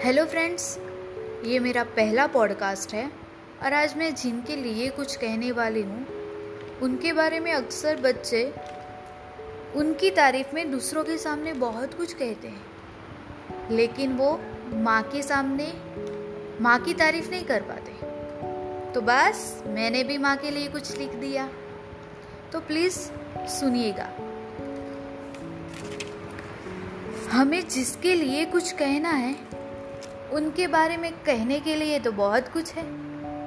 Hello friends, ये मेरा पहला पॉडकास्ट है और आज मैं जिनके लिए कुछ कहने वाली हूँ, उनके बारे में अक्सर बच्चे उनकी तारीफ़ में दूसरों के सामने बहुत कुछ कहते हैं, लेकिन वो माँ के सामने माँ की तारीफ़ नहीं कर पाते। तो बस, मैंने भी माँ के लिए कुछ लिख दिया। तो प्लीज़ सुनिएगा। हमें जिसके लिए कुछ कहना है उनके बारे में कहने के लिए तो बहुत कुछ है,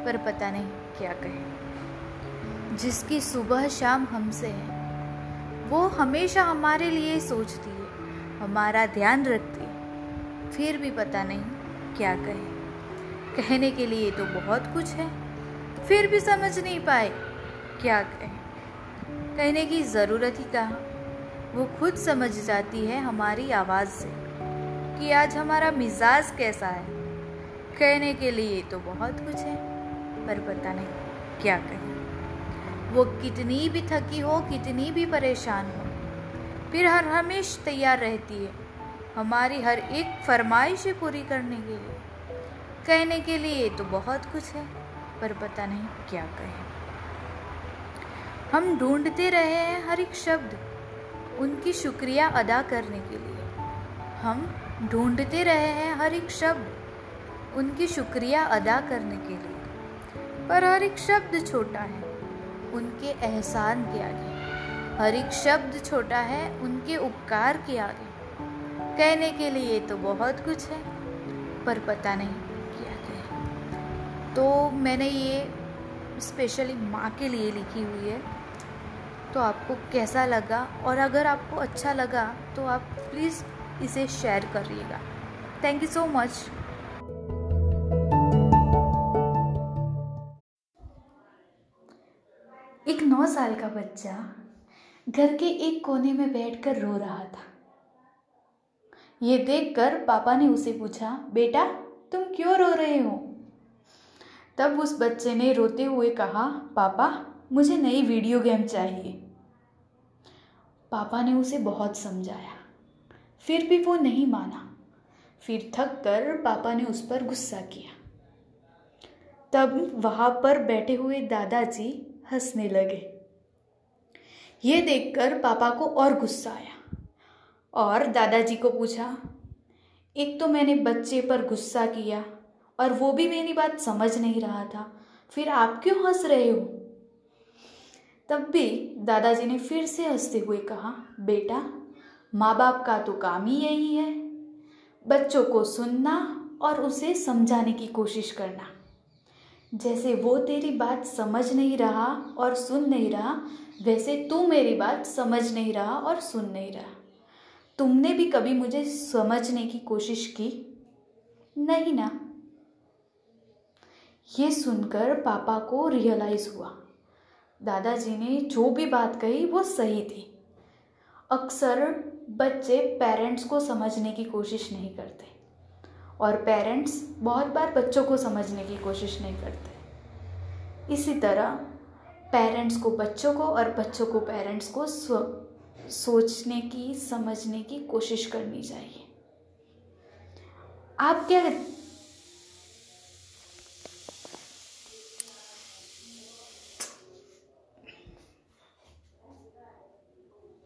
पर पता नहीं क्या कहें। जिसकी सुबह शाम हमसे है, वो हमेशा हमारे लिए सोचती है, हमारा ध्यान रखती है। फिर भी पता नहीं क्या कहें। कहने के लिए तो बहुत कुछ है, फिर भी समझ नहीं पाए क्या कहें। कहने की ज़रूरत ही कहा? वो खुद समझ जाती है हमारी आवाज़ से। कि आज हमारा मिजाज कैसा है? कहने के लिए तो बहुत कुछ है, पर पता नहीं क्या कहें। वो कितनी भी थकी हो, कितनी भी परेशान हो, फिर हर हमेश तैयार रहती है हमारी हर एक फरमाइश पूरी करने के लिए। कहने के लिए तो बहुत कुछ है, पर पता नहीं क्या कहें। हम ढूंढते रहे हैं हर एक शब्द, उनकी शुक्रिया अदा करने के लिए। हम ढूंढते रहे हैं हर एक शब्द उनकी शुक्रिया अदा करने के लिए। पर हर एक शब्द छोटा है, उनके एहसान के आगे। हर एक शब्द छोटा है, उनके उपकार के आगे। कहने के लिए तो बहुत कुछ है, पर पता नहीं क्या कहे तो मैंने ये स्पेशली माँ के लिए लिखी हुई है। तो आपको कैसा लगा? और अगर आपको अच्छा लगा तो आप प्लीज़ इसे शेयर करिएगा। थैंक यू सो मच एक नौ साल का बच्चा घर के एक कोने में बैठकर रो रहा था। ये देखकर पापा ने उसे पूछा, बेटा, तुम क्यों रो रहे हो? तब उस बच्चे ने रोते हुए कहा, पापा, मुझे नई वीडियो गेम चाहिए। पापा ने उसे बहुत समझाया। फिर भी वो नहीं माना। फिर थक कर पापा ने उस पर गुस्सा किया। तब वहाँ पर बैठे हुए दादाजी हंसने लगे। ये देखकर पापा को और गुस्सा आया और दादाजी को पूछा, एक तो मैंने बच्चे पर गुस्सा किया और वो भी मेरी बात समझ नहीं रहा था, फिर आप क्यों हंस रहे हो? तब भी दादाजी ने फिर से हँसते हुए कहा, बेटा माँ बाप का तो काम ही यही है। बच्चों को सुनना और उसे समझाने की कोशिश करना। जैसे वो तेरी बात समझ नहीं रहा और सुन नहीं रहा, वैसे तू मेरी बात समझ नहीं रहा और सुन नहीं रहा। तुमने भी कभी मुझे समझने की कोशिश की? नहीं ना। ये सुनकर पापा को रियलाइज़ हुआ। दादाजी ने जो भी बात कही वो सही थी। अक्सर बच्चे पेरेंट्स को समझने की कोशिश नहीं करते और पेरेंट्स बहुत बार बच्चों को समझने की कोशिश नहीं करते। इसी तरह पेरेंट्स को बच्चों को और बच्चों को पेरेंट्स को सोचने की, समझने की कोशिश करनी चाहिए। आप क्या